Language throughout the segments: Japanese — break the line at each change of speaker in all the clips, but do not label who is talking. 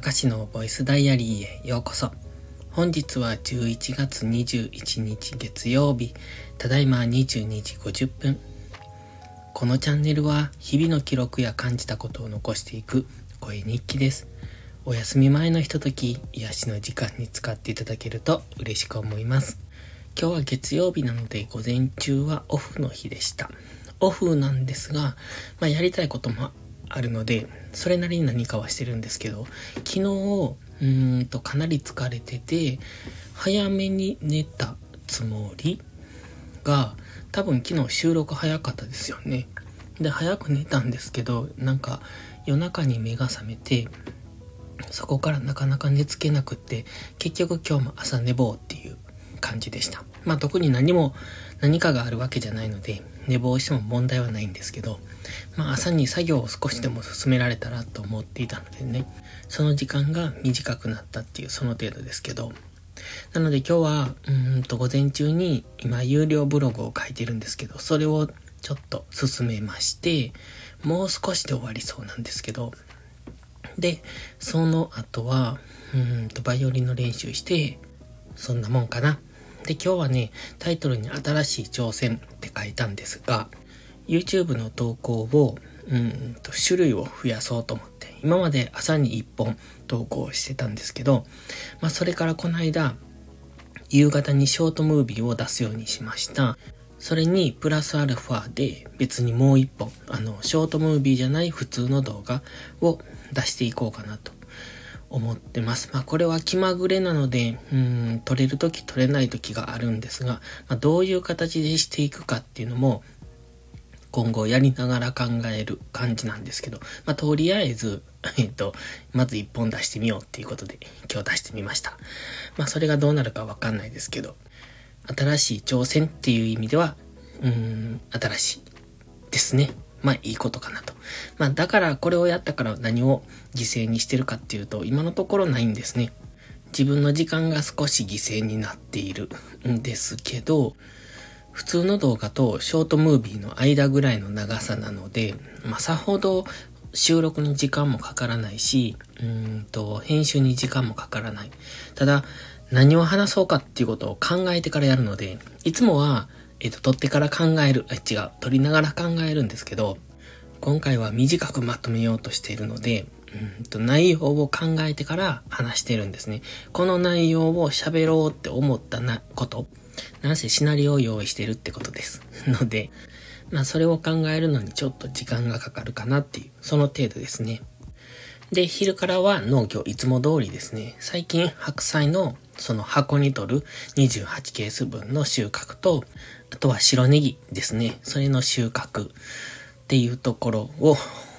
たかしのボイスダイアリーへようこそ。本日は11月21日月曜日、ただいま22時50分。このチャンネルは日々の記録や感じたことを残していく声日記です。お休み前のひととき、癒しの時間に使っていただけると嬉しく思います。今日は月曜日なので午前中はオフの日でした。オフなんですが、まあ、やりたいこともあるので、それなりに何かはしてるんですけど、昨日、うんとかなり疲れてて、早めに寝たつもりが、多分昨日収録早かったですよね。で、早く寝たんですけど、なんか夜中に目が覚めて、そこからなかなか寝つけなくって、結局今日も朝寝坊っていう感じでした。まあ特に何も何かがあるわけじゃないので、寝坊しても問題はないんですけど、まあ朝に作業を少しでも進められたらと思っていたのでね、その時間が短くなったっていうその程度ですけど、なので今日は、うんと午前中に今有料ブログを書いてるんですけど、それをちょっと進めまして、もう少しで終わりそうなんですけど、で、その後は、うんとバイオリンの練習して、そんなもんかな。で、今日はね、タイトルに新しい挑戦って書いたんですが、YouTube の投稿を、うんと、種類を増やそうと思って、今まで朝に1本投稿してたんですけど、まあ、それからこの間、夕方にショートムービーを出すようにしました。それにプラスアルファで別にもう一本、あの、ショートムービーじゃない普通の動画を出していこうかなと思ってます。まあこれは気まぐれなので、うん、撮れる時撮れない時があるんですが、まあ、どういう形でしていくかっていうのも、今後やりながら考える感じなんですけど、まあ、とりあえず、えっと、まず一本出してみようっていうことで、今日出してみました。まあ、それがどうなるかわかんないですけど、新しい挑戦っていう意味では、うん、新しいですね。まあ、いいことかなと。まあ、だからこれをやったから何を犠牲にしてるかっていうと、今のところないんですね。自分の時間が少し犠牲になっているんですけど、普通の動画とショートムービーの間ぐらいの長さなので、まあ、さほど収録に時間もかからないし、うんと、編集に時間もかからない。ただ、何を話そうかっていうことを考えてからやるので、いつもは、えっ、と、撮ってから考える、あ、違う、撮りながら考えるんですけど、今回は短くまとめようとしているので、うんと内容を考えてから話してるんですね。この内容を喋ろうって思ったな、こと。なんせシナリオを用意してるってことです。ので、まあそれを考えるのにちょっと時間がかかるかなっていう、その程度ですね。で、昼からは農業いつも通りですね。最近白菜のその箱に取る28ケース分の収穫と、とは白ネギですね。それの収穫っていうところを、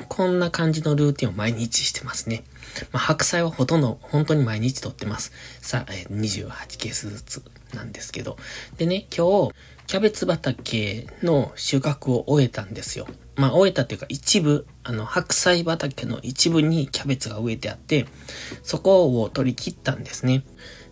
こんな感じのルーティンを毎日してますね。まあ、白菜はほとんど本当に毎日取ってます。さあ、え28ケースずつなんですけど。でね、今日、キャベツ畑の収穫を終えたんですよ。まあ、終えたっていうか一部、あの、白菜畑の一部にキャベツが植えてあって、そこを取り切ったんですね。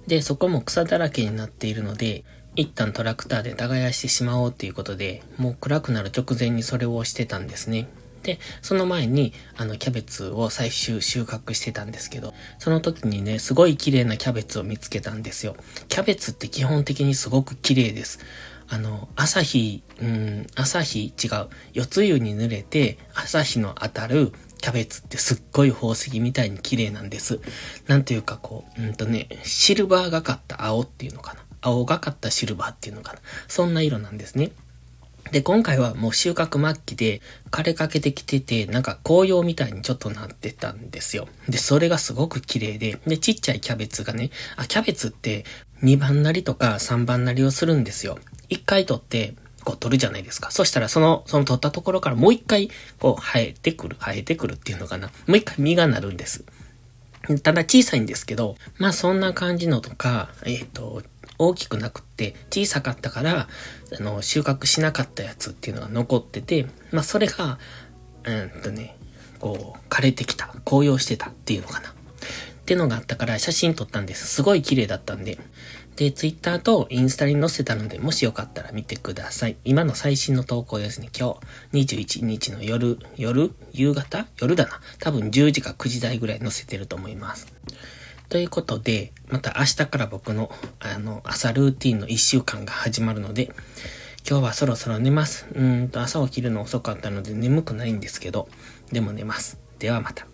で、そこも草だらけになっているので、一旦トラクターで耕してしまおうっていうことで、もう暗くなる直前にそれをしてたんですね。で、その前に、あの、キャベツを最終収穫してたんですけど、その時にね、すごい綺麗なキャベツを見つけたんですよ。キャベツって基本的にすごく綺麗です。あの、朝日、うん、朝日違う。四つ湯に濡れて、朝日の当たるキャベツってすっごい宝石みたいに綺麗なんです。なんていうかこう、うんとね、シルバーがかった青っていうのかな。青がかったシルバーっていうのかな。そんな色なんですね。で、今回はもう収穫末期で枯れかけてきてて、なんか紅葉みたいにちょっとなってたんですよ。で、それがすごく綺麗で、で、ちっちゃいキャベツがね、あ、キャベツって2番なりとか3番なりをするんですよ。1回取って、こう取るじゃないですか。そしたらその、その取ったところからもう一回、こう生えてくる、生えてくるっていうのかな。もう一回実がなるんです。ただ小さいんですけど、まあそんな感じのとか、えっ、ー、と、大きくなくって小さかったから、あの、収穫しなかったやつっていうのが残ってて、まあそれが、うんとね、こう、枯れてきた、紅葉してたっていうのかな。ってのがあったから写真撮ったんです。すごい綺麗だったんで。で、ツイッターとインスタに載せたので、もしよかったら見てください。今の最新の投稿ですね、今日、21日の夜、夜？夕方？夜だな。多分10時か9時台ぐらい載せてると思います。ということで、また明日から僕の、あの、朝ルーティンの一週間が始まるので、今日はそろそろ寝ます。うんと、朝起きるの遅かったので眠くないんですけど、でも寝ます。ではまた。